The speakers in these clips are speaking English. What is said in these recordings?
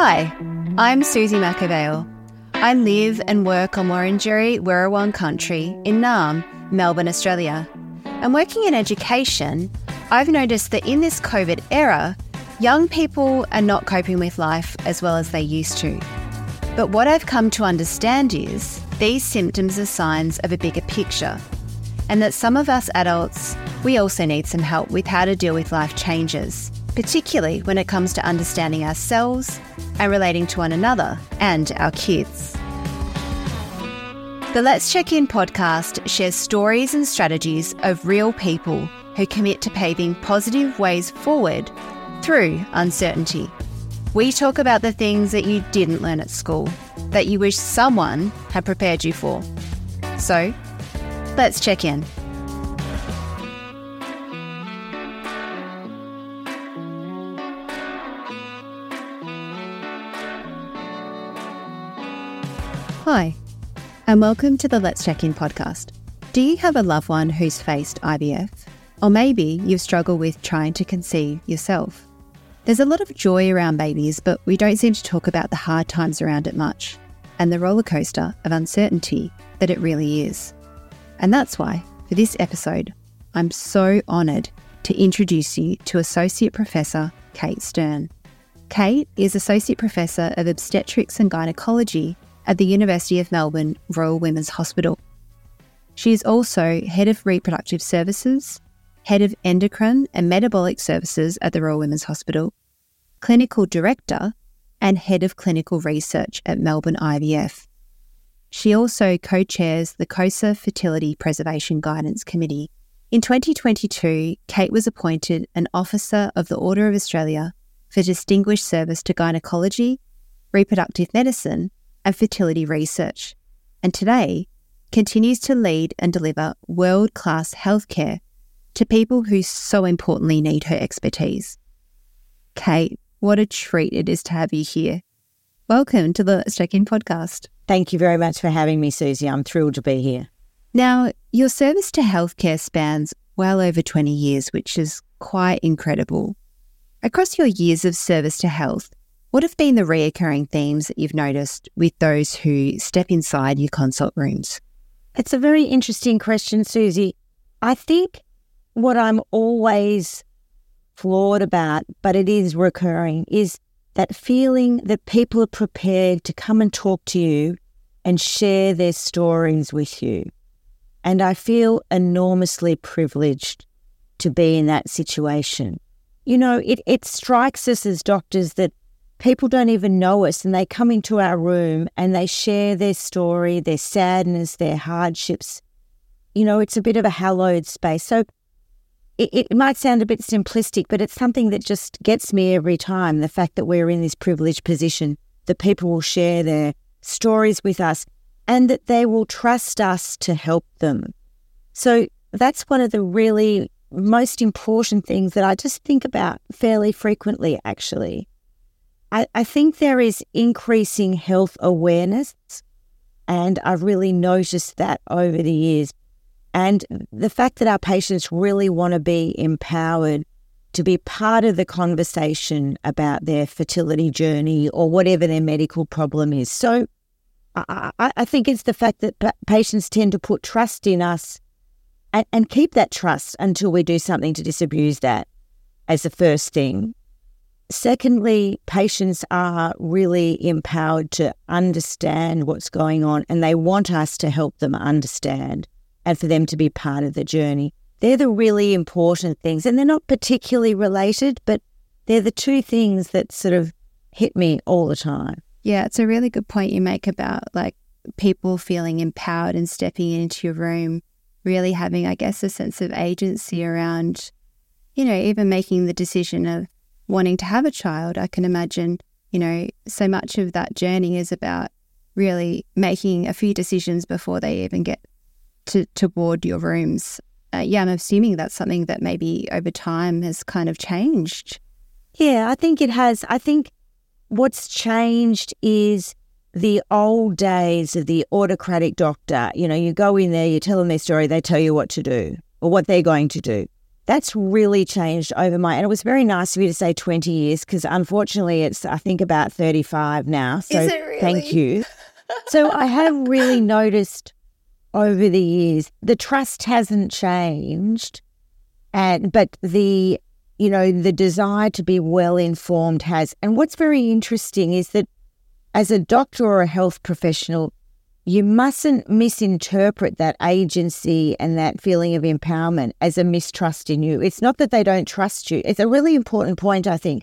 Hi, I'm Suzie McAvale. I live and work on Wurundjeri Wurrung country in Naarm, Melbourne, Australia. And working in education, I've noticed that in this COVID era, young people are not coping with life as well as they used to. But what I've come to understand is these symptoms are signs of a bigger picture, and that some of us adults, we also need some help with how to deal with life changes, particularly when it comes to understanding ourselves and relating to one another and our kids. The Let's Check In podcast shares stories and strategies of real people who commit to paving positive ways forward through uncertainty. We talk about the things that you didn't learn at school, that you wish someone had prepared you for. So, let's check in. Hi, and welcome to the Let's Check In podcast. Do you have a loved one who's faced IVF? Or maybe you've struggled with trying to conceive yourself? There's a lot of joy around babies, but we don't seem to talk about the hard times around it much and the roller coaster of uncertainty that it really is. And that's why, for this episode, I'm so honoured to introduce you to Associate Professor Kate Stern. Kate is Associate Professor of Obstetrics and Gynecology at the University of Melbourne Royal Women's Hospital. She is also Head of Reproductive Services, Head of Endocrine and Metabolic Services at the Royal Women's Hospital, Clinical Director, and Head of Clinical Research at Melbourne IVF. She also co chairs the COSA Fertility Preservation Guidance Committee. In 2022, Kate was appointed an Officer of the Order of Australia for Distinguished Service to Gynecology, Reproductive Medicine, and fertility research, and today continues to lead and deliver world class healthcare to people who so importantly need her expertise. Kate, what a treat it is to have you here. Welcome to the Check In podcast. Thank you very much for having me, Suzie. I'm thrilled to be here. Now, your service to healthcare spans well over 20 years, which is quite incredible. Across your years of service to health, what have been the reoccurring themes that you've noticed with those who step inside your consult rooms? It's a very interesting question, Suzie. I think what I'm always floored about, but it is recurring, is that feeling that people are prepared to come and talk to you and share their stories with you. And I feel enormously privileged to be in that situation. You know, it, it strikes us as doctors that people don't even know us and they come into our room and they share their story, their sadness, their hardships. You know, it's a bit of a hallowed space. So it, it might sound a bit simplistic, but it's something that just gets me every time the fact that we're in this privileged position, that people will share their stories with us and that they will trust us to help them. So that's one of the really most important things that I just think about fairly frequently, actually. I, I think there is increasing health awareness, and I've really noticed that over the years. And the fact that our patients really want to be empowered to be part of the conversation about their fertility journey or whatever their medical problem is. So I, I think it's the fact that patients tend to put trust in us and, and keep that trust until we do something to disabuse that as the first thing. Secondly, patients are really empowered to understand what's going on and they want us to help them understand and for them to be part of the journey. They're the really important things and they're not particularly related, but they're the two things that sort of hit me all the time. Yeah, it's a really good point you make about like people feeling empowered and stepping into your room, really having, I guess, a sense of agency around, you know, even making the decision of wanting to have a child, I can imagine, you know, so much of that journey is about really making a few decisions before they even get to toward your rooms. Uh, yeah, I'm assuming that's something that maybe over time has kind of changed. Yeah, I think it has. I think what's changed is the old days of the autocratic doctor. You know, you go in there, you tell them their story, they tell you what to do or what they're going to do. That's really changed over my, and it was very nice of you to say 20 years because unfortunately it's, I think, about 35 now. So really? thank you. so I have really noticed over the years the trust hasn't changed, and but the, you know, the desire to be well informed has. And what's very interesting is that as a doctor or a health professional, you mustn't misinterpret that agency and that feeling of empowerment as a mistrust in you. It's not that they don't trust you. It's a really important point, I think.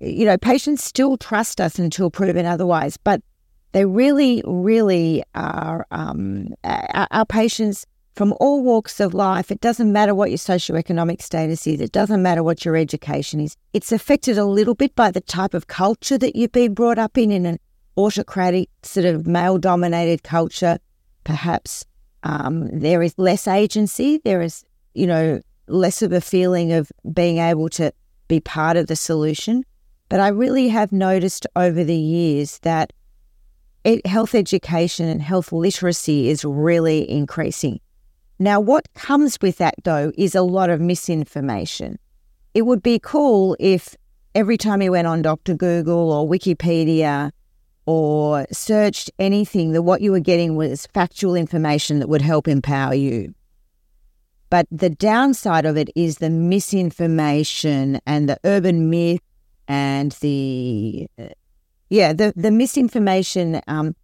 You know, patients still trust us until proven otherwise, but they really, really are um, our patients from all walks of life. It doesn't matter what your socioeconomic status is. It doesn't matter what your education is. It's affected a little bit by the type of culture that you've been brought up in, in an autocratic, sort of male dominated culture, perhaps um, there is less agency. There is, you know, less of a feeling of being able to be part of the solution. But I really have noticed over the years that it, health education and health literacy is really increasing. Now, what comes with that, though, is a lot of misinformation. It would be cool if every time you went on Dr. Google or Wikipedia, or searched anything, that what you were getting was factual information that would help empower you. But the downside of it is the misinformation and the urban myth and the, uh, yeah, the, the misinformation um,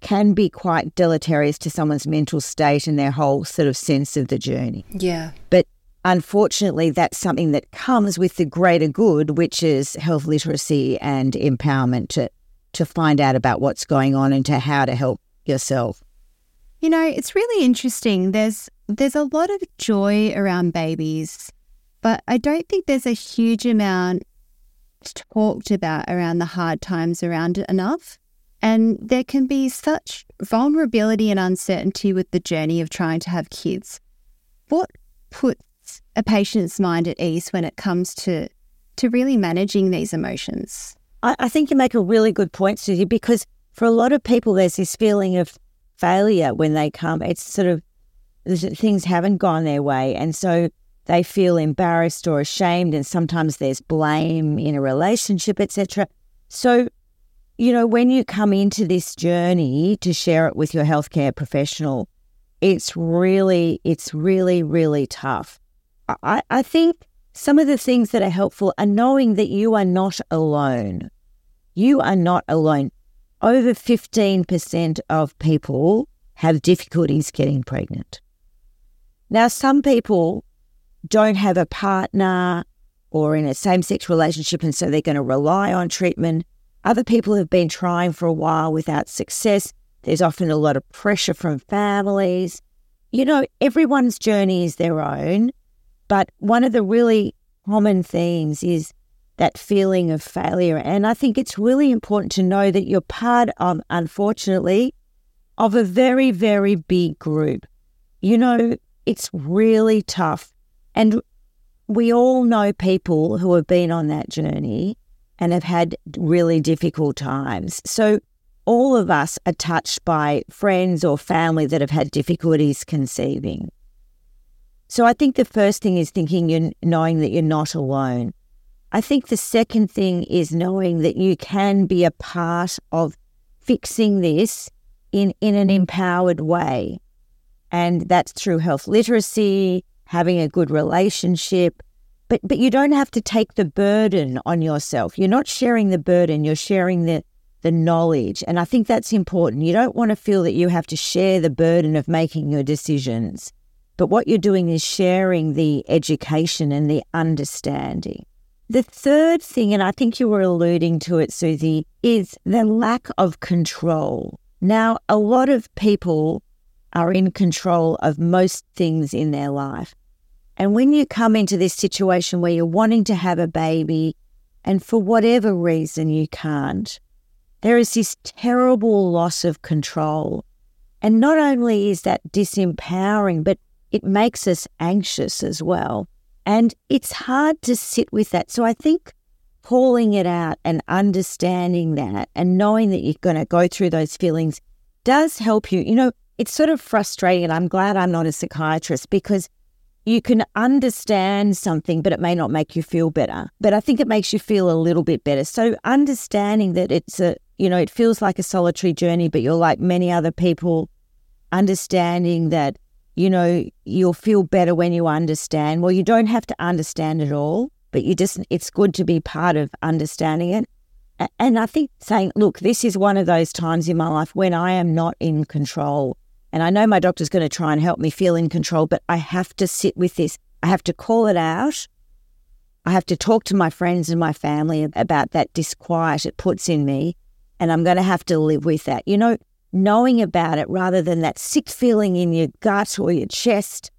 can be quite deleterious to someone's mental state and their whole sort of sense of the journey. Yeah. But unfortunately, that's something that comes with the greater good, which is health literacy and empowerment to to find out about what's going on and to how to help yourself. You know, it's really interesting. There's there's a lot of joy around babies, but I don't think there's a huge amount talked about around the hard times around it enough. And there can be such vulnerability and uncertainty with the journey of trying to have kids. What puts a patient's mind at ease when it comes to to really managing these emotions? I, I think you make a really good point, Suzie, because for a lot of people, there's this feeling of failure when they come. It's sort of things haven't gone their way. And so they feel embarrassed or ashamed. And sometimes there's blame in a relationship, etc. So, you know, when you come into this journey to share it with your healthcare professional, it's really, it's really, really tough. I, I think some of the things that are helpful are knowing that you are not alone. You are not alone. Over 15% of people have difficulties getting pregnant. Now, some people don't have a partner or in a same sex relationship, and so they're going to rely on treatment. Other people have been trying for a while without success. There's often a lot of pressure from families. You know, everyone's journey is their own. But one of the really common themes is that feeling of failure. And I think it's really important to know that you're part of, unfortunately, of a very, very big group. You know, it's really tough. And we all know people who have been on that journey and have had really difficult times. So all of us are touched by friends or family that have had difficulties conceiving. So I think the first thing is thinking you're knowing that you're not alone. I think the second thing is knowing that you can be a part of fixing this in, in an empowered way. And that's through health literacy, having a good relationship. But, but you don't have to take the burden on yourself. You're not sharing the burden, you're sharing the, the knowledge. And I think that's important. You don't want to feel that you have to share the burden of making your decisions. But what you're doing is sharing the education and the understanding. The third thing, and I think you were alluding to it, Suzie, is the lack of control. Now, a lot of people are in control of most things in their life. And when you come into this situation where you're wanting to have a baby and for whatever reason you can't, there is this terrible loss of control. And not only is that disempowering, but it makes us anxious as well. And it's hard to sit with that. So I think calling it out and understanding that and knowing that you're going to go through those feelings does help you. You know, it's sort of frustrating, and I'm glad I'm not a psychiatrist because you can understand something, but it may not make you feel better. But I think it makes you feel a little bit better. So understanding that it's a, you know, it feels like a solitary journey, but you're like many other people, understanding that, you know, you'll feel better when you understand. Well, you don't have to understand it all, but you just, it's good to be part of understanding it. And I think saying, look, this is one of those times in my life when I am not in control and I know my doctor's going to try and help me feel in control, but I have to sit with this. I have to call it out. I have to talk to my friends and my family about that disquiet it puts in me. And I'm going to have to live with that. You know, knowing about it rather than that sick feeling in your gut or your chest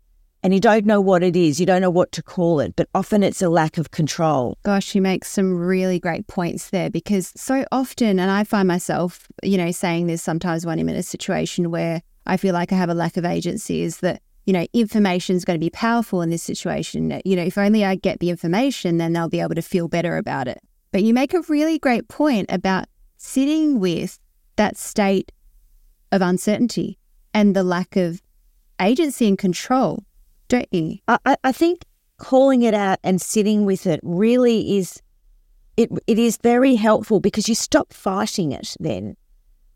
and you don't know what it is, you don't know what to call it, but often it's a lack of control. Gosh, you make some really great points there because so often, and I find myself, you know, saying this sometimes when I'm in a situation where I feel like I have a lack of agency is that, you know, information is going to be powerful in this situation. You know, if only I get the information, then they'll be able to feel better about it. But you make a really great point about sitting with that state of uncertainty and the lack of agency and control, don't you? I, I think calling it out and sitting with it really is it it is very helpful because you stop fighting it then.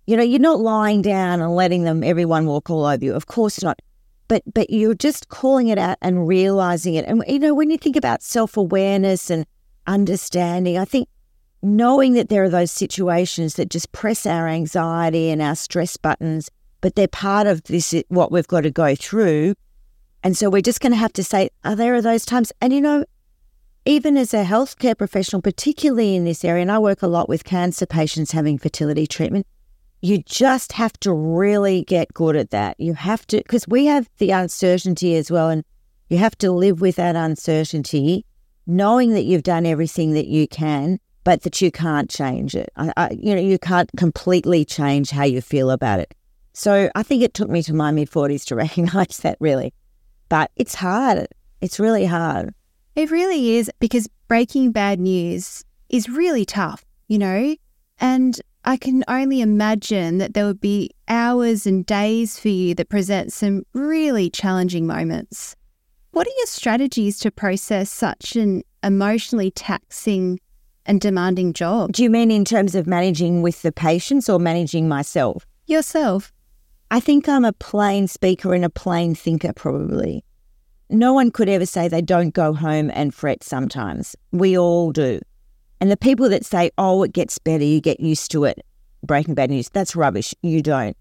You know, you're not lying down and letting them everyone walk all over you. Of course not. But but you're just calling it out and realizing it. And you know, when you think about self-awareness and understanding, I think knowing that there are those situations that just press our anxiety and our stress buttons, but they're part of this what we've got to go through. And so we're just going to have to say, are there are those times? And you know, even as a healthcare professional, particularly in this area, and I work a lot with cancer patients having fertility treatment, you just have to really get good at that. You have to, because we have the uncertainty as well, and you have to live with that uncertainty, knowing that you've done everything that you can, but that you can't change it. I, I, you know, you can't completely change how you feel about it. So I think it took me to my mid 40s to recognize that really. But it's hard. It's really hard. It really is because breaking bad news is really tough, you know? And I can only imagine that there would be hours and days for you that present some really challenging moments. What are your strategies to process such an emotionally taxing and demanding job? Do you mean in terms of managing with the patients or managing myself? Yourself. I think I'm a plain speaker and a plain thinker, probably. No one could ever say they don't go home and fret sometimes. We all do. And the people that say, oh, it gets better, you get used to it, breaking bad news, that's rubbish. You don't.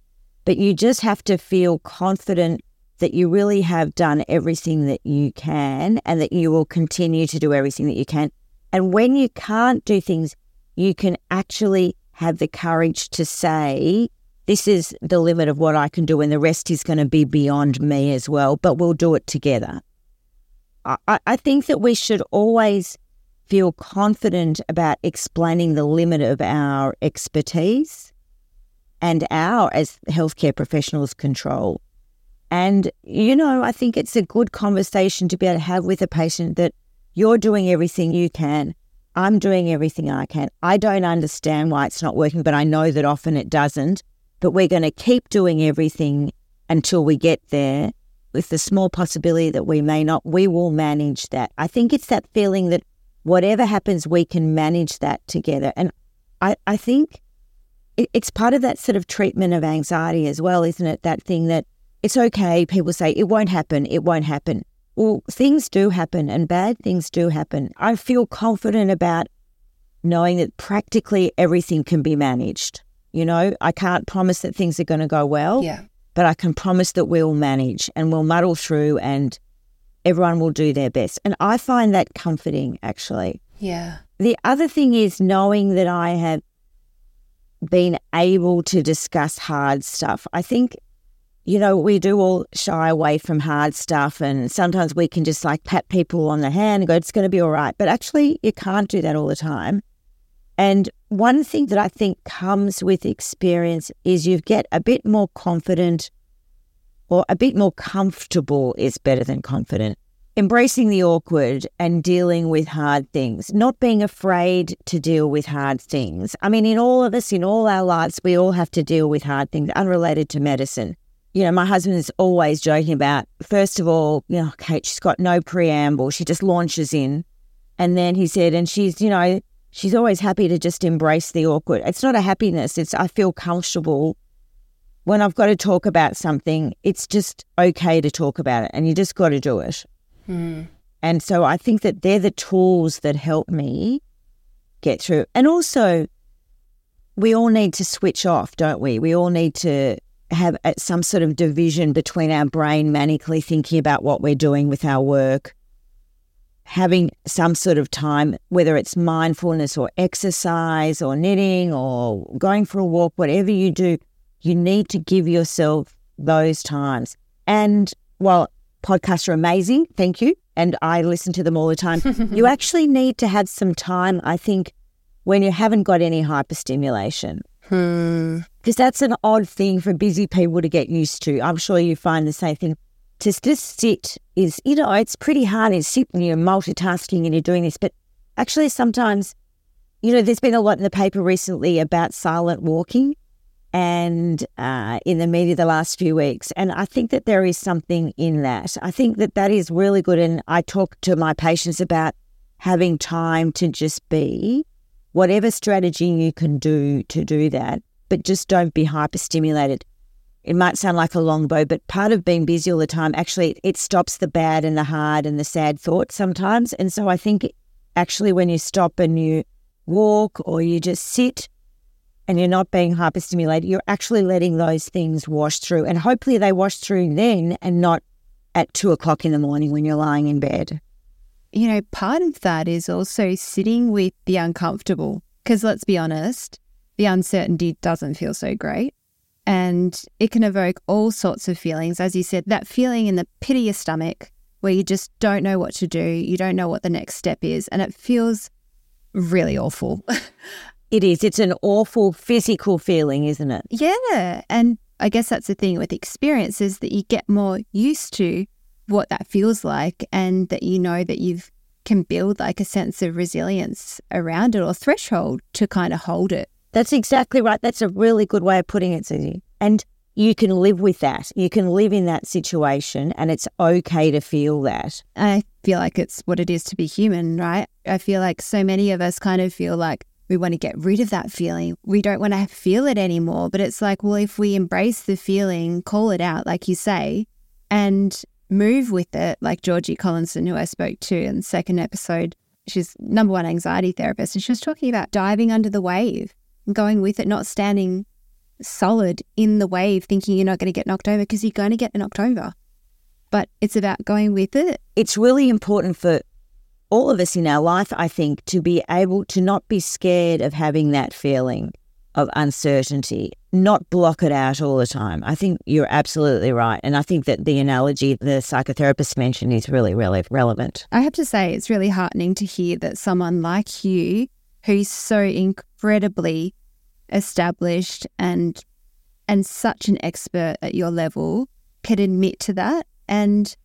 But you just have to feel confident that you really have done everything that you can and that you will continue to do everything that you can. And when you can't do things, you can actually have the courage to say, this is the limit of what I can do, and the rest is going to be beyond me as well, but we'll do it together. I, I think that we should always feel confident about explaining the limit of our expertise and our, as healthcare professionals, control. And, you know, I think it's a good conversation to be able to have with a patient that you're doing everything you can. I'm doing everything I can. I don't understand why it's not working, but I know that often it doesn't. But we're going to keep doing everything until we get there with the small possibility that we may not. We will manage that. I think it's that feeling that whatever happens, we can manage that together. And I, I think it, it's part of that sort of treatment of anxiety as well, isn't it? That thing that it's okay. People say it won't happen. It won't happen. Well, things do happen and bad things do happen. I feel confident about knowing that practically everything can be managed. You know, I can't promise that things are going to go well. Yeah. But I can promise that we'll manage and we'll muddle through and everyone will do their best. And I find that comforting, actually. Yeah. The other thing is knowing that I have been able to discuss hard stuff. I think, you know, we do all shy away from hard stuff, and sometimes we can just like pat people on the hand and go, it's going to be all right. But actually, you can't do that all the time. And one thing that I think comes with experience is you get a bit more confident or a bit more comfortable is better than confident. Embracing the awkward and dealing with hard things, not being afraid to deal with hard things. I mean, in all of us, in all our lives, we all have to deal with hard things unrelated to medicine. You know, my husband is always joking about, first of all, you know, Kate, she's got no preamble. She just launches in. And then he said, and she's, you know, she's always happy to just embrace the awkward. It's not a happiness, it's I feel comfortable. When I've got to talk about something, it's just okay to talk about it and you just got to do it. Mm. And so I think that they're the tools that help me get through. And also, we all need to switch off, don't we? We all need to have uh, some sort of division between our brain manically thinking about what we're doing with our work, having some sort of time, whether it's mindfulness or exercise or knitting or going for a walk, whatever you do, you need to give yourself those times. And while podcasts are amazing, thank you, and I listen to them all the time, you actually need to have some time, I think, when you haven't got any hyperstimulation. Hmm. Because that's an odd thing for busy people to get used to. I'm sure you find the same thing. To just sit is, you know, it's pretty hard to sit when you're multitasking and you're doing this. But actually, sometimes, you know, there's been a lot in the paper recently about silent walking and uh, in the media the last few weeks. And I think that there is something in that. I think that that is really good. And I talk to my patients about having time to just be whatever strategy you can do to do that, but just don't be hyperstimulated. It might sound like a long bow, but part of being busy all the time actually it stops the bad and the hard and the sad thoughts sometimes. And so I think actually when you stop and you walk or you just sit and you're not being hyperstimulated, you're actually letting those things wash through. And hopefully they wash through then and not at two o'clock in the morning when you're lying in bed you know, part of that is also sitting with the uncomfortable. Because let's be honest, the uncertainty doesn't feel so great. And it can evoke all sorts of feelings. As you said, that feeling in the pit of your stomach where you just don't know what to do, you don't know what the next step is, and it feels really awful. it is. It's an awful physical feeling, isn't it? Yeah. And I guess that's the thing with experiences that you get more used to what that feels like and that you know that you can build like a sense of resilience around it or threshold to kind of hold it. That's exactly right. That's a really good way of putting it, Suzie. And you can live with that. You can live in that situation and it's okay to feel that. I feel like it's what it is to be human, right? I feel like so many of us kind of feel like we want to get rid of that feeling. We don't want to feel it anymore. But it's like, well, if we embrace the feeling, call it out, like you say, and move with it, like Georgie Collinson, who I spoke to in the second episode, she's number one anxiety therapist, and she was talking about diving under the wave, going with it, not standing solid in the wave, thinking you're not going to get knocked over because you're going to get knocked over. But it's about going with it. It's really important for all of us in our life, I think, to be able to not be scared of having that feeling of uncertainty, not block it out all the time. I think you're absolutely right. And I think that the analogy the psychotherapist mentioned is really, really relevant. I have to say, it's really heartening to hear that someone like you, who's so incredibly established and and such an expert at your level, can admit to that. And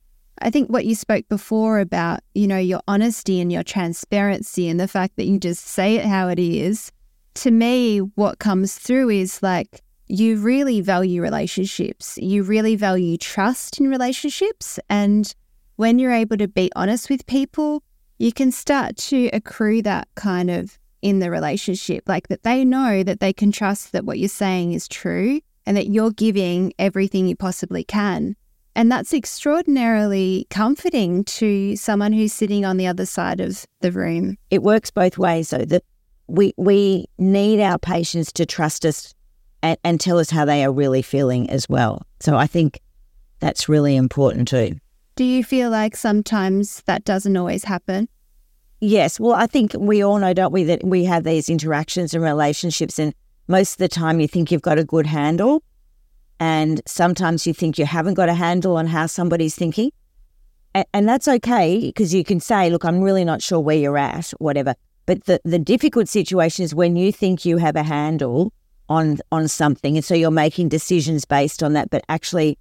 I think what you spoke before about, you know, your honesty and your transparency and the fact that you just say it how it is to me, what comes through is like you really value relationships. You really value trust in relationships. And when you're able to be honest with people, you can start to accrue that kind of in the relationship, like that they know that they can trust that what you're saying is true and that you're giving everything you possibly can. And that's extraordinarily comforting to someone who's sitting on the other side of the room. It works both ways, though. The we we need our patients to trust us and, and tell us how they are really feeling as well. So I think that's really important too. Do you feel like sometimes that doesn't always happen? Yes. Well, I think we all know, don't we, that we have these interactions and relationships, and most of the time you think you've got a good handle, and sometimes you think you haven't got a handle on how somebody's thinking. And, and that's okay because you can say, look, I'm really not sure where you're at, whatever. But the, the difficult situation is when you think you have a handle on on something, and so you're making decisions based on that, but actually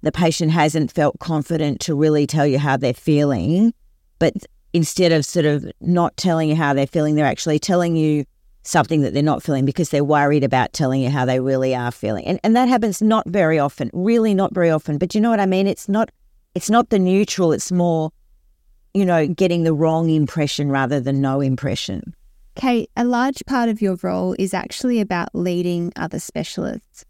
the patient hasn't felt confident to really tell you how they're feeling. But instead of sort of not telling you how they're feeling, they're actually telling you something that they're not feeling because they're worried about telling you how they really are feeling. And and that happens not very often, really not very often. But you know what I mean? It's not it's not the neutral, it's more, you know, getting the wrong impression rather than no impression. Kate, a large part of your role is actually about leading other specialists.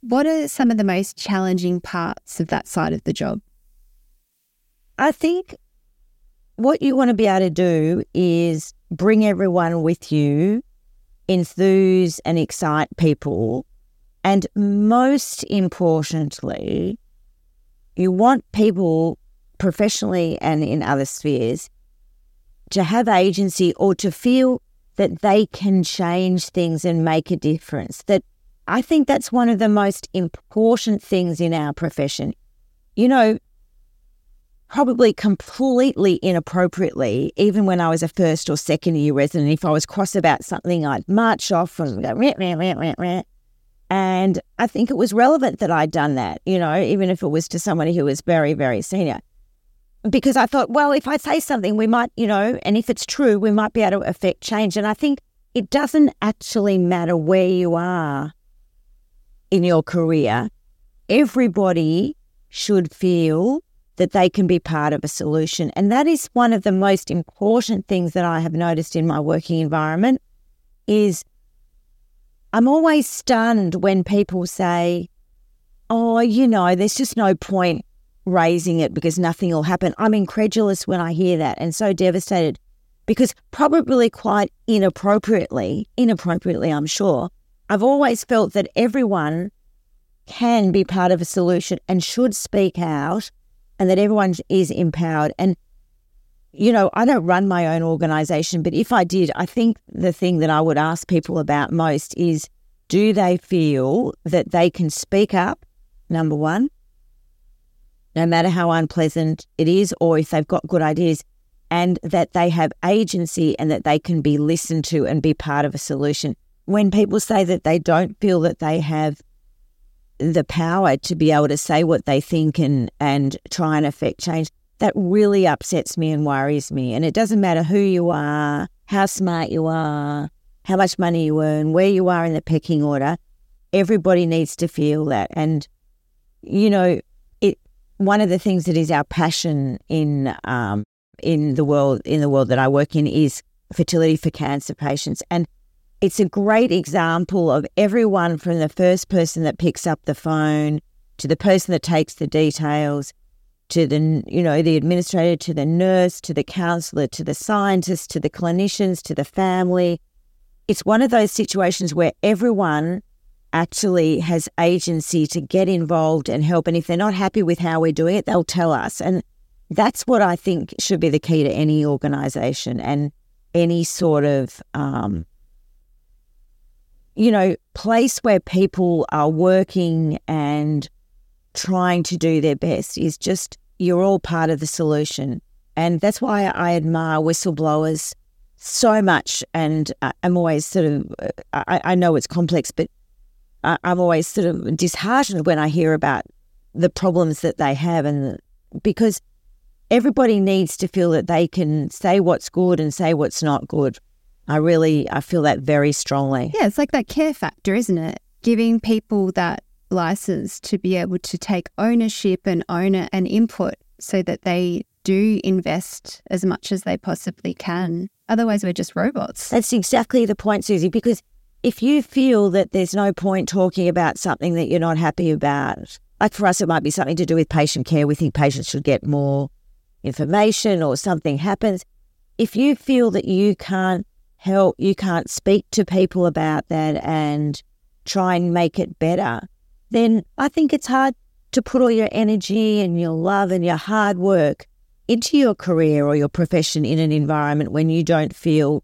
What are some of the most challenging parts of that side of the job? I think what you want to be able to do is bring everyone with you, enthuse and excite people. And most importantly, you want people professionally and in other spheres to have agency or to feel that they can change things and make a difference. That I think that's one of the most important things in our profession. You know, probably completely inappropriately, even when I was a first or second year resident, if I was cross about something, I'd march off and go, rah, rah, rah, and I think it was relevant that I'd done that, you know, even if it was to somebody who was very, very senior. Because I thought, well, if I say something, we might, you know, and if it's true, we might be able to affect change. And I think it doesn't actually matter where you are in your career. Everybody should feel that they can be part of a solution. And that is one of the most important things that I have noticed in my working environment is I'm always stunned when people say, "Oh, you know, there's just no point raising it because nothing will happen." I'm incredulous when I hear that and so devastated because probably quite inappropriately, inappropriately, I'm sure, I've always felt that everyone can be part of a solution and should speak out and that everyone is empowered. And, you know, I don't run my own organization, but if I did, I think the thing that I would ask people about most is do they feel that they can speak up, number one, no matter how unpleasant it is, or if they've got good ideas, and that they have agency and that they can be listened to and be part of a solution. When people say that they don't feel that they have the power to be able to say what they think and and try and affect change that really upsets me and worries me and it doesn't matter who you are how smart you are how much money you earn where you are in the pecking order everybody needs to feel that and you know one of the things that is our passion in um, in the world in the world that I work in is fertility for cancer patients. And it's a great example of everyone from the first person that picks up the phone to the person that takes the details to the you know the administrator to the nurse to the counselor to the scientist to the clinicians to the family. It's one of those situations where everyone actually has agency to get involved and help and if they're not happy with how we're doing it they'll tell us and that's what i think should be the key to any organization and any sort of um, you know, place where people are working and trying to do their best is just you're all part of the solution. And that's why I admire whistleblowers so much. And I'm always sort of, I, I know it's complex, but I'm always sort of disheartened when I hear about the problems that they have. And because everybody needs to feel that they can say what's good and say what's not good. I really I feel that very strongly. Yeah, it's like that care factor, isn't it? Giving people that license to be able to take ownership and own it and input so that they do invest as much as they possibly can. Otherwise, we're just robots. That's exactly the point, Suzie, because if you feel that there's no point talking about something that you're not happy about, like for us, it might be something to do with patient care. We think patients should get more information or something happens. If you feel that you can't help, you can't speak to people about that and try and make it better, then I think it's hard to put all your energy and your love and your hard work into your career or your profession in an environment when you don't feel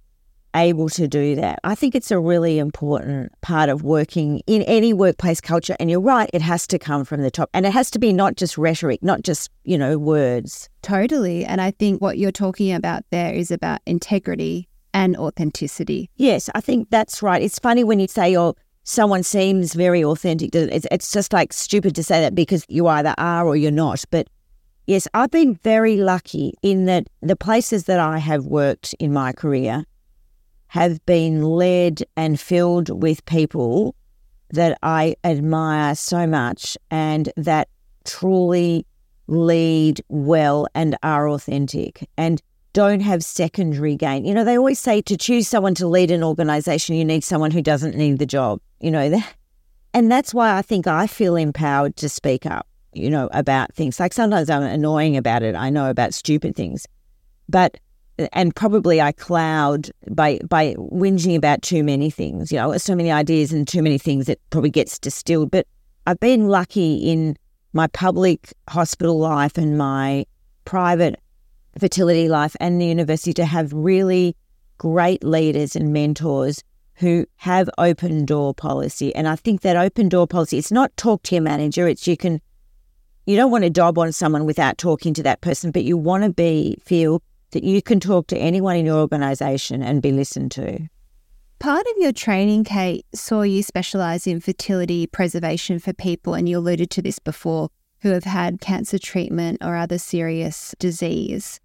able to do that. I think it's a really important part of working in any workplace culture. And you're right, it has to come from the top. And it has to be not just rhetoric, not just, you know, words. Totally. And I think what you're talking about there is about integrity and authenticity. Yes, I think that's right. It's funny when you say, oh, someone seems very authentic. It's, it's just like stupid to say that because you either are or you're not. But yes, I've been very lucky in that the places that I have worked in my career, have been led and filled with people that I admire so much and that truly lead well and are authentic and don't have secondary gain. You know, they always say to choose someone to lead an organization, you need someone who doesn't need the job, you know, and that's why I think I feel empowered to speak up, you know, about things. Like sometimes I'm annoying about it. I know about stupid things, but and probably I cloud by by whinging about too many things. You know, so many ideas and too many things that probably gets distilled. But I've been lucky in my public hospital life and my private fertility life and the university to have really great leaders and mentors who have open door policy. And I think that open door policy, it's not talk to your manager, it's you can you don't want to dob on someone without talking to that person, but you want to be feel that you can talk to anyone in your organization and be listened to. Part of your training, Kate, saw you specialize in fertility preservation for people, and you alluded to this before, who have had cancer treatment or other serious disease.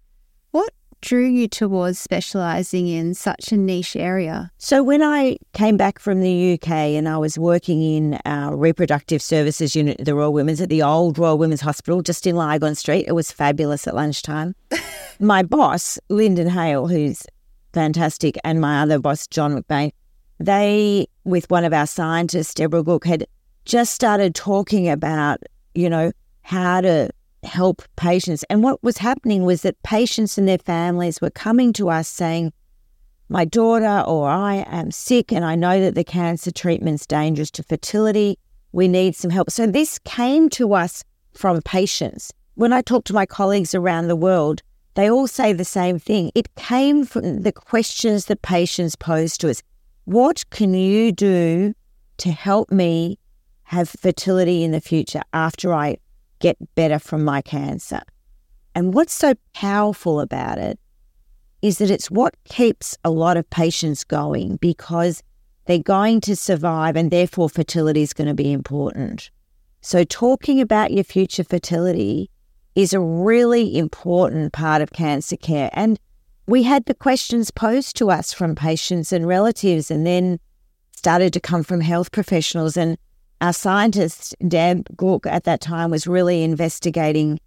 What drew you towards specializing in such a niche area? So, when I came back from the UK and I was working in our reproductive services unit at the Royal Women's at the old Royal Women's Hospital just in Lygon Street, it was fabulous at lunchtime. my boss, Lyndon Hale, who's fantastic, and my other boss, John McBain, they, with one of our scientists, Deborah Gook, had just started talking about, you know, how to help patients. And what was happening was that patients and their families were coming to us saying, my daughter or I am sick and I know that the cancer treatment's dangerous to fertility. We need some help. So this came to us from patients. When I talk to my colleagues around the world, they all say the same thing. It came from the questions that patients pose to us. What can you do to help me have fertility in the future after I get better from my cancer? And what's so powerful about it is that it's what keeps a lot of patients going because they're going to survive and therefore fertility is going to be important. So, talking about your future fertility is a really important part of cancer care. And we had the questions posed to us from patients and relatives, and then started to come from health professionals. And our scientist, Deb Gook, at that time was really investigating,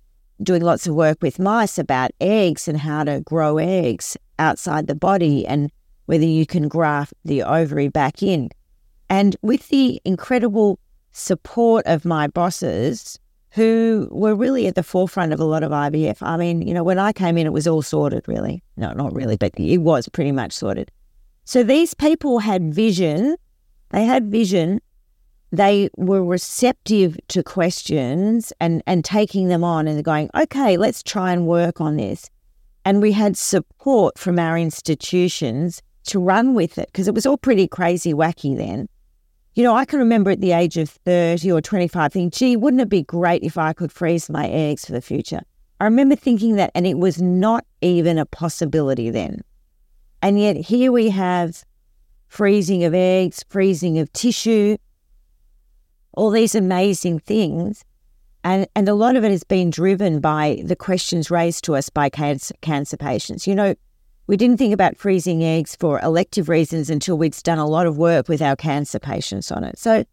doing lots of work with mice about eggs and how to grow eggs outside the body and whether you can graft the ovary back in. And with the incredible support of my bosses, who were really at the forefront of a lot of IVF. I mean, you know, when I came in, it was all sorted, really. No, not really, but it was pretty much sorted. So these people had vision. They had vision. They were receptive to questions and, and taking them on and going, okay, let's try and work on this. And we had support from our institutions to run with it because it was all pretty crazy wacky then. You know, I can remember at the age of 30 or 25 thinking, gee, wouldn't it be great if I could freeze my eggs for the future? I remember thinking that, and it was not even a possibility then. And yet here we have freezing of eggs, freezing of tissue, all these amazing things. And, and a lot of it has been driven by the questions raised to us by cancer, cancer patients. You know, we didn't think about freezing eggs for elective reasons until we'd done a lot of work with our cancer patients on it. So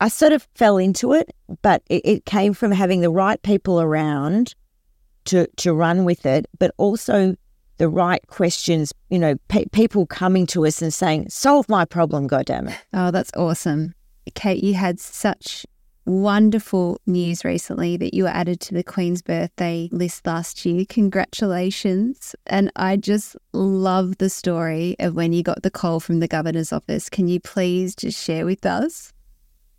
I sort of fell into it, but it, it came from having the right people around to to run with it, but also the right questions. You know, pe- people coming to us and saying, "Solve my problem, goddamn it!" Oh, that's awesome, Kate. You had such wonderful news recently that you were added to the Queen's birthday list last year. Congratulations. And I just love the story of when you got the call from the governor's office. Can you please just share with us?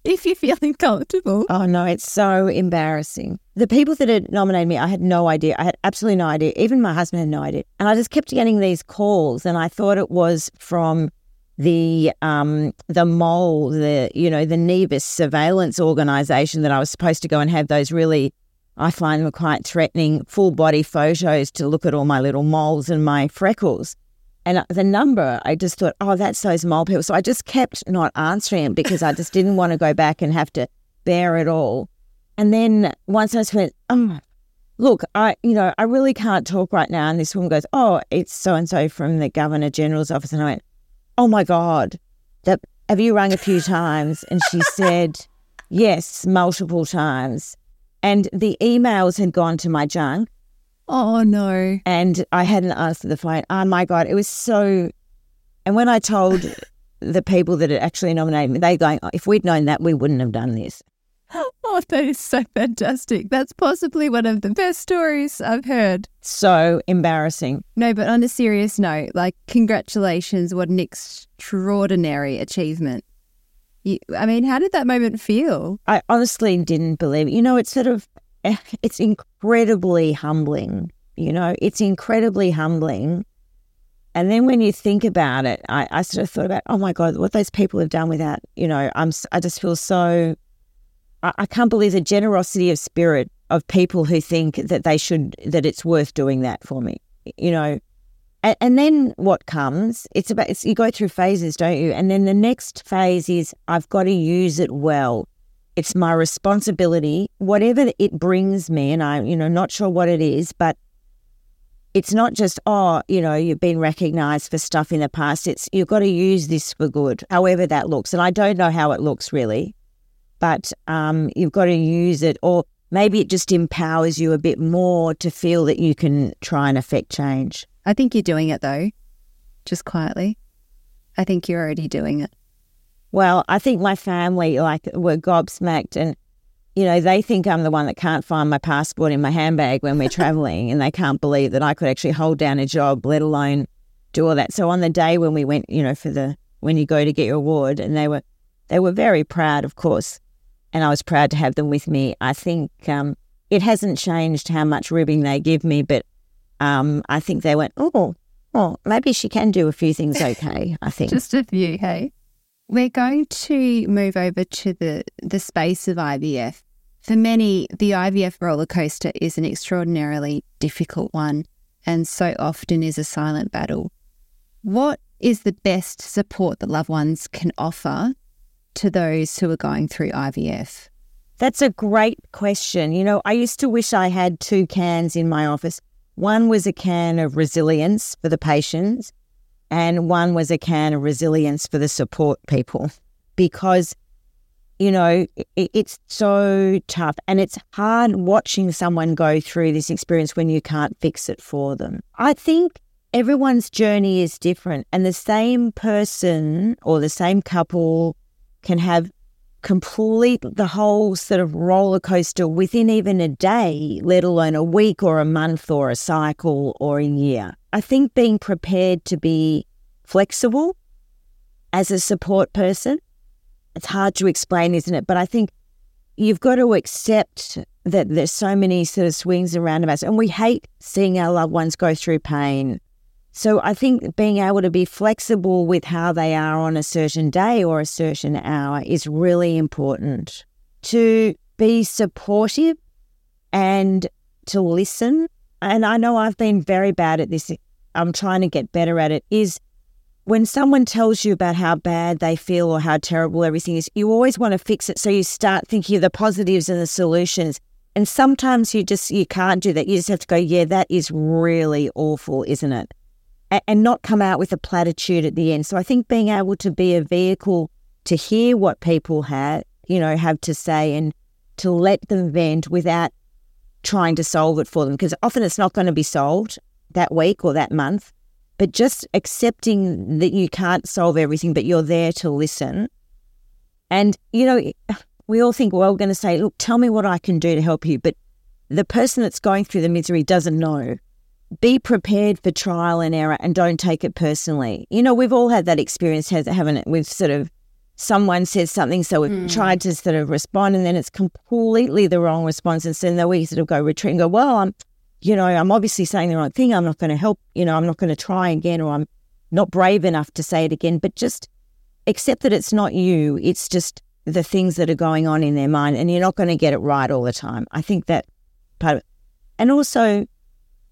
If you're feeling comfortable. Oh, no, it's so embarrassing. The people that had nominated me, I had no idea. I had absolutely no idea. Even my husband had no idea. And I just kept getting these calls, and I thought it was from the um, the mole, the you know the NIVIS surveillance organization that I was supposed to go and have those really, I find them quite threatening full body photos to look at all my little moles and my freckles. And the number, I just thought, oh, that's those mole people. So I just kept not answering it because I just didn't want to go back and have to bear it all. And then once I went, oh, look, I, you know, I really can't talk right now. And this woman goes, oh, it's so and so from the Governor General's office. And I went, Oh my God, that, have you rung a few times? And she said, Yes, multiple times. And the emails had gone to my junk. Oh no. And I hadn't answered the phone. Oh my God, it was so. And when I told the people that had actually nominated me, they going, oh, if we'd known that, we wouldn't have done this. Oh, that is so fantastic. That's possibly one of the best stories I've heard. So embarrassing. No, but on a serious note, like, congratulations. What an extraordinary achievement. You, I mean, how did that moment feel? I honestly didn't believe it. You know, it's sort of, it's incredibly humbling. You know, it's incredibly humbling. And then when you think about it, I, I sort of thought about, oh my God, what those people have done without, you know, I'm, I just feel so I, can't believe the generosity of spirit of people who think that they should that it's worth doing that for me. You know, and, and then what comes? It's about it's, you go through phases, don't you? And then the next phase is I've got to use it well. It's my responsibility, whatever it brings me, and I'm you know not sure what it is, but it's not just oh you know you've been recognized for stuff in the past it's you've got to use this for good however that looks and i don't know how it looks really but um, you've got to use it, or maybe it just empowers you a bit more to feel that you can try and affect change. I think you're doing it though, just quietly. I think you're already doing it. Well, I think my family like were gobsmacked and you know, they think I'm the one that can't find my passport in my handbag when we're traveling and they can't believe that I could actually hold down a job, let alone do all that. So on the day when we went, you know, for the when you go to get your award and they were they were very proud, of course and I was proud to have them with me. I think um, it hasn't changed how much ribbing they give me, but um, I think they went, oh, well, maybe she can do a few things okay. I think just a few. Hey, we're going to move over to the the space of IVF. For many, the IVF roller coaster is an extraordinarily difficult one, and so often is a silent battle. What is the best support that loved ones can offer to those who are going through IVF? That's a great question. You know, I used to wish I had two cans in my office. One was a can of resilience for the patients, and one was a can of resilience for the support people because, you know, it, it's so tough and it's hard watching someone go through this experience when you can't fix it for them. I think everyone's journey is different, and the same person or the same couple can have complete the whole sort of roller coaster within even a day, let alone a week or a month or a cycle or a year. I think being prepared to be flexible as a support person, it's hard to explain, isn't it? But I think you've got to accept that there's so many sort of swings and roundabouts, and we hate seeing our loved ones go through pain so I think being able to be flexible with how they are on a certain day or a certain hour is really important. To be supportive and to listen. And I know I've been very bad at this. I'm trying to get better at it. Is when someone tells you about how bad they feel or how terrible everything is, you always want to fix it. So you start thinking of the positives and the solutions. And sometimes you just you can't do that. You just have to go, yeah, that is really awful, isn't it? And not come out with a platitude at the end. So I think being able to be a vehicle to hear what people have, you know, have to say and to let them vent without trying to solve it for them because often it's not going to be solved that week or that month. But just accepting that you can't solve everything, but you're there to listen. And, you know, we all think, well, we're going to say, look, tell me what I can do to help you. But the person that's going through the misery doesn't know be prepared for trial and error and don't take it personally. You know, we've all had that experience, haven't it? We've sort of, someone says something, so we've mm. tried to sort of respond, and then it's completely the wrong response. And so then we sort of go retreat and go, well, I'm, you know, I'm obviously saying the right thing. I'm not going to help, you know, I'm not going to try again, or I'm not brave enough to say it again. But just accept that it's not you, it's just the things that are going on in their mind, and you're not going to get it right all the time. I think that part of it. And also,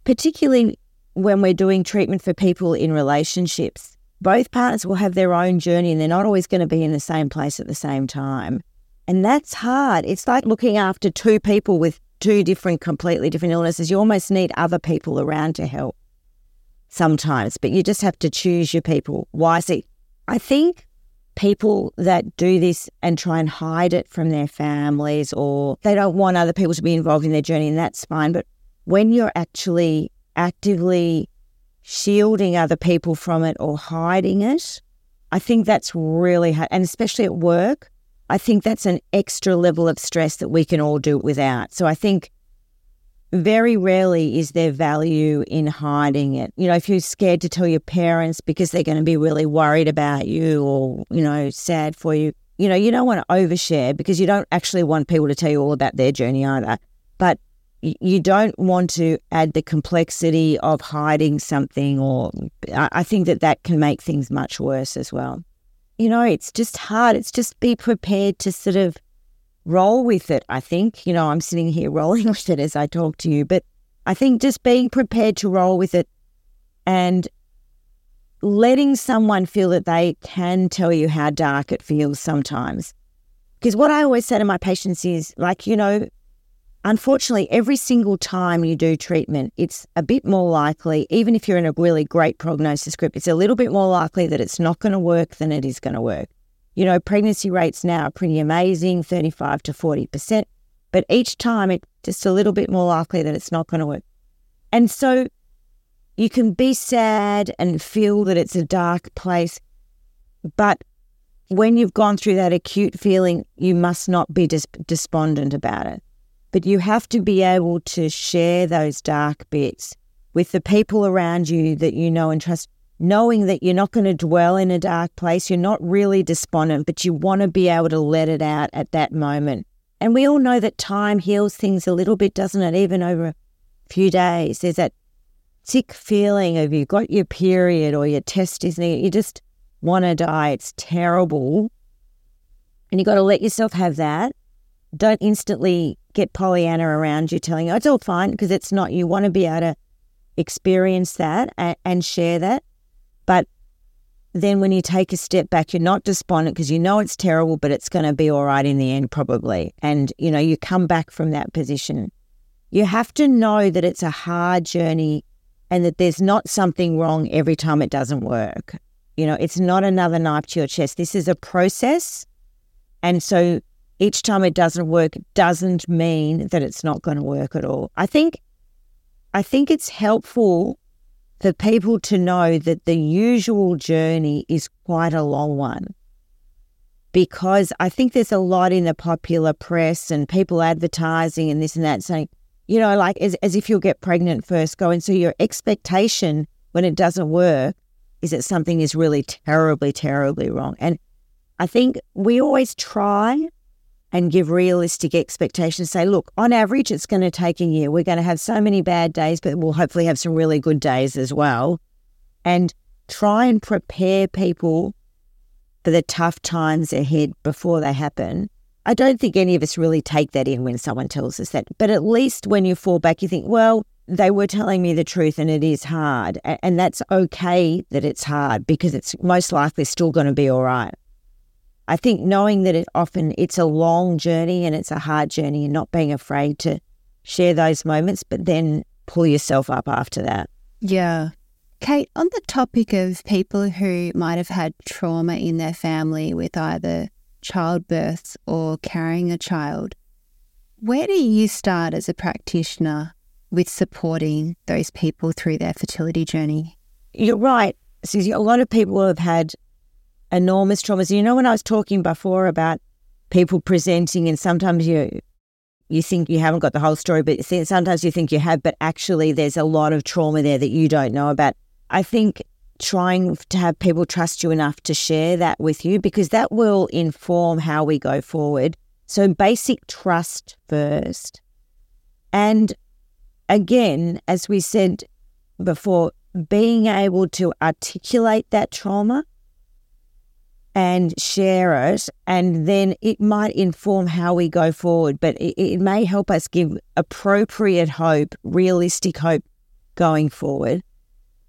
particularly when we're doing treatment for people in relationships. Both partners will have their own journey and they're not always going to be in the same place at the same time. And that's hard. It's like looking after two people with two different, completely different illnesses. You almost need other people around to help sometimes, but you just have to choose your people wisely. I think people that do this and try and hide it from their families or they don't want other people to be involved in their journey, and that's fine. But when you're actually actively shielding other people from it or hiding it, I think that's really hard. And especially at work, I think that's an extra level of stress that we can all do without. So I think very rarely is there value in hiding it. You know, if you're scared to tell your parents because they're going to be really worried about you or, you know, sad for you, you know, you don't want to overshare because you don't actually want people to tell you all about their journey either. But you don't want to add the complexity of hiding something, or I think that that can make things much worse as well. You know, it's just hard. It's just be prepared to sort of roll with it. I think, you know, I'm sitting here rolling with it as I talk to you, but I think just being prepared to roll with it and letting someone feel that they can tell you how dark it feels sometimes. Because what I always say to my patients is like, you know, unfortunately, every single time you do treatment, it's a bit more likely, even if you're in a really great prognosis group, it's a little bit more likely that it's not going to work than it is going to work. You know, pregnancy rates now are pretty amazing, 35 to 40%, but each time it's just a little bit more likely that it's not going to work. And so you can be sad and feel that it's a dark place, but when you've gone through that acute feeling, you must not be despondent about it. But you have to be able to share those dark bits with the people around you that you know and trust knowing that you're not going to dwell in a dark place. You're not really despondent, but you want to be able to let it out at that moment. And we all know that time heals things a little bit, doesn't it? Even over a few days, there's that sick feeling of you've got your period or your test is you just want to die. It's terrible. And you've got to let yourself have that. Don't instantly get Pollyanna around you telling you oh, it's all fine because it's not. You want to be able to experience that and, and share that. But then when you take a step back, you're not despondent because you know it's terrible, but it's going to be all right in the end, probably. And, you know, you come back from that position. You have to know that it's a hard journey and that there's not something wrong every time it doesn't work. You know, it's not another knife to your chest. This is a process. And so each time it doesn't work doesn't mean that it's not going to work at all. I think I think it's helpful for people to know that the usual journey is quite a long one. Because I think there's a lot in the popular press and people advertising and this and that saying, you know, like as, as if you'll get pregnant first going. So your expectation when it doesn't work is that something is really terribly, terribly wrong. And I think we always try and give realistic expectations. Say, look, on average, it's going to take a year. We're going to have so many bad days, but we'll hopefully have some really good days as well. And try and prepare people for the tough times ahead before they happen. I don't think any of us really take that in when someone tells us that. But at least when you fall back, you think, well, they were telling me the truth and it is hard. And that's okay that it's hard because it's most likely still going to be all right. I think knowing that it often it's a long journey and it's a hard journey and not being afraid to share those moments, but then pull yourself up after that. Yeah. Kate, on the topic of people who might have had trauma in their family with either childbirth or carrying a child, where do you start as a practitioner with supporting those people through their fertility journey? You're right, Suzie. A lot of people have had enormous traumas. You know, when I was talking before about people presenting, and sometimes you you think you haven't got the whole story, but sometimes you think you have, but actually there's a lot of trauma there that you don't know about. I think trying to have people trust you enough to share that with you because that will inform how we go forward. So, basic trust first. And again, as we said before, being able to articulate that trauma and share it, and then it might inform how we go forward. But it, it may help us give appropriate hope, realistic hope going forward.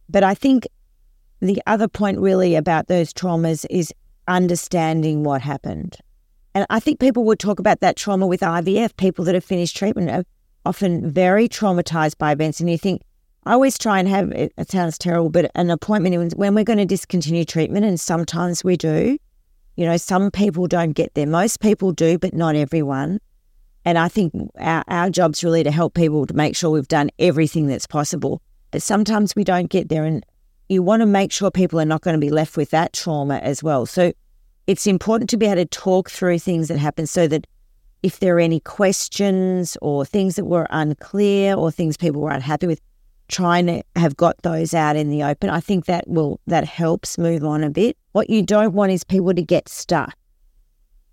But I think the other point really about those traumas is understanding what happened. And I think people would talk about that trauma with IVF. People that have finished treatment are often very traumatized by events. And you think, I always try and have it, it sounds terrible, but an appointment when we're going to discontinue treatment, and sometimes we do. You know, some people don't get there. Most people do, but not everyone. And I think our, our job's really to help people to make sure we've done everything that's possible. But sometimes we don't get there. And you want to make sure people are not going to be left with that trauma as well. So it's important to be able to talk through things that happen so that if there are any questions or things that were unclear or things people were unhappy with, trying to have got those out in the open. I think that will that helps move on a bit. What you don't want is people to get stuck.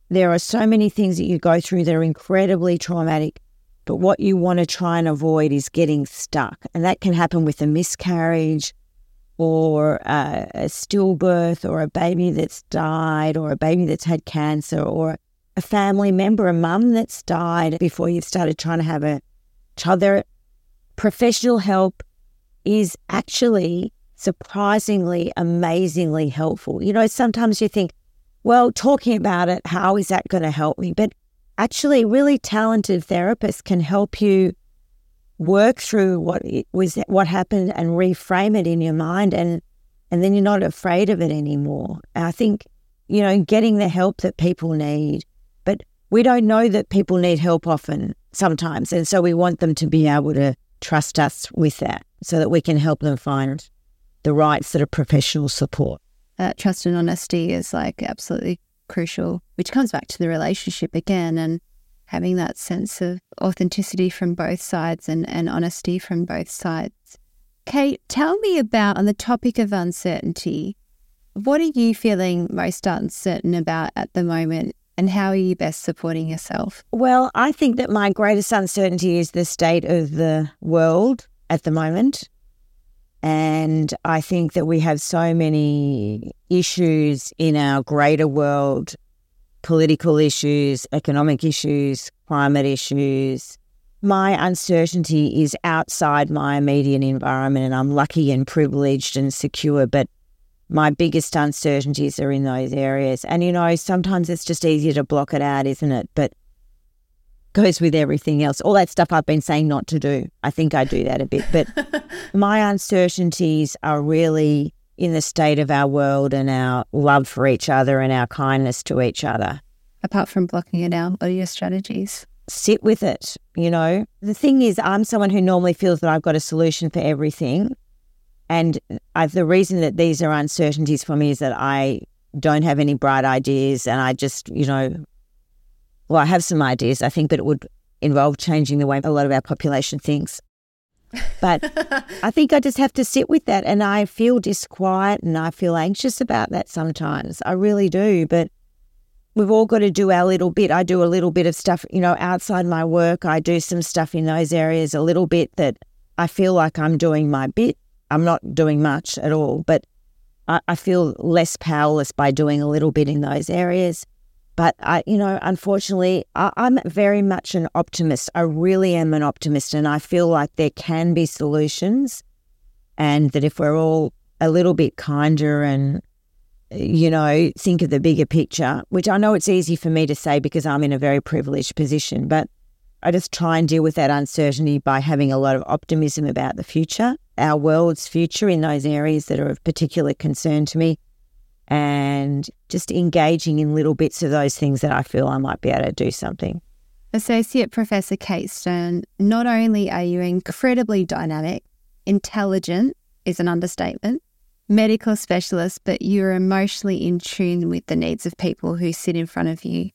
There are so many things that you go through that are incredibly traumatic, but what you want to try and avoid is getting stuck. And that can happen with a miscarriage or a, a stillbirth or a baby that's died or a baby that's had cancer or a family member, a mum that's died before you've started trying to have a child. Professional help is actually surprisingly, amazingly helpful. You know, sometimes you think, well, talking about it, how is that going to help me? But actually, really talented therapists can help you work through what was what happened and reframe it in your mind, and and then you're not afraid of it anymore. I think you know, getting the help that people need, but we don't know that people need help often sometimes, and so we want them to be able to trust us with that so that we can help them find the right sort of professional support. That trust and honesty is like absolutely crucial, which comes back to the relationship again and having that sense of authenticity from both sides and, and honesty from both sides. Kate, tell me about on the topic of uncertainty, what are you feeling most uncertain about at the moment and how are you best supporting yourself? Well, I think that my greatest uncertainty is the state of the world at the moment. And I think that we have so many issues in our greater world political issues, economic issues, climate issues. My uncertainty is outside my immediate environment, and I'm lucky and privileged and secure. But my biggest uncertainties are in those areas. And, you know, sometimes it's just easier to block it out, isn't it? But goes with everything else. All that stuff I've been saying not to do. I think I do that a bit. But my uncertainties are really in the state of our world and our love for each other and our kindness to each other. Apart from blocking it out, what are your strategies? Sit with it. You know, the thing is, I'm someone who normally feels that I've got a solution for everything. And I've, the reason that these are uncertainties for me is that I don't have any bright ideas and I just, you know, well, I have some ideas, I think, but it would involve changing the way a lot of our population thinks. But I think I just have to sit with that and I feel disquiet and I feel anxious about that sometimes. I really do. But we've all got to do our little bit. I do a little bit of stuff, you know, outside my work. I do some stuff in those areas a little bit that I feel like I'm doing my bit. I'm not doing much at all, but I, I feel less powerless by doing a little bit in those areas. But I, you know, unfortunately, I, I'm very much an optimist. I really am an optimist, and I feel like there can be solutions, and that if we're all a little bit kinder and you know, think of the bigger picture, which I know it's easy for me to say because I'm in a very privileged position, but I just try and deal with that uncertainty by having a lot of optimism about the future, our world's future in those areas that are of particular concern to me, and just engaging in little bits of those things that I feel I might be able to do something. Associate Professor Kate Stern, not only are you incredibly dynamic, intelligent is an understatement, medical specialist, but you're emotionally in tune with the needs of people who sit in front of you.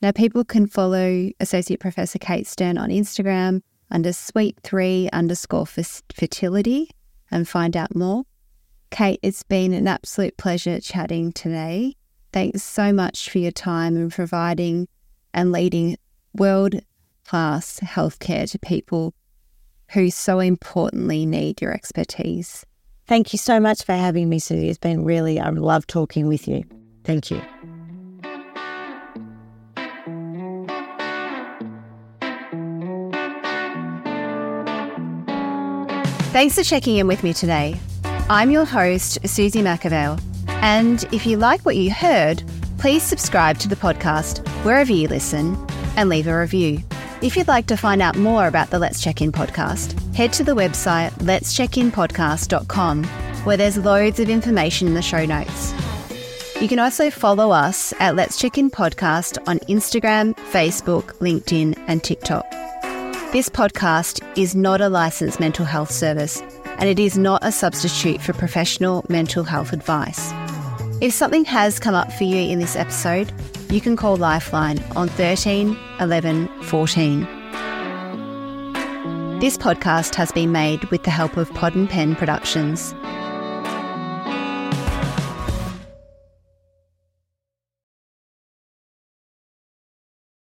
Now, people can follow Associate Professor Kate Stern on Instagram under sweet3 underscore fertility and find out more. Kate, it's been an absolute pleasure chatting today. Thanks so much for your time and providing and leading world class healthcare to people who so importantly need your expertise. Thank you so much for having me, Suzie. It's been really, I love talking with you. Thank you. Thanks for checking in with me today. I'm your host, Suzie McAvale. And if you like what you heard, please subscribe to the podcast wherever you listen and leave a review. If you'd like to find out more about the Let's Check In podcast, head to the website letscheckinpodcast.com where there's loads of information in the show notes. You can also follow us at Let's Check In Podcast on Instagram, Facebook, LinkedIn, and TikTok. This podcast is not a licensed mental health service and it is not a substitute for professional mental health advice. If something has come up for you in this episode, you can call Lifeline on 13 11 14. This podcast has been made with the help of Pod and Pen Productions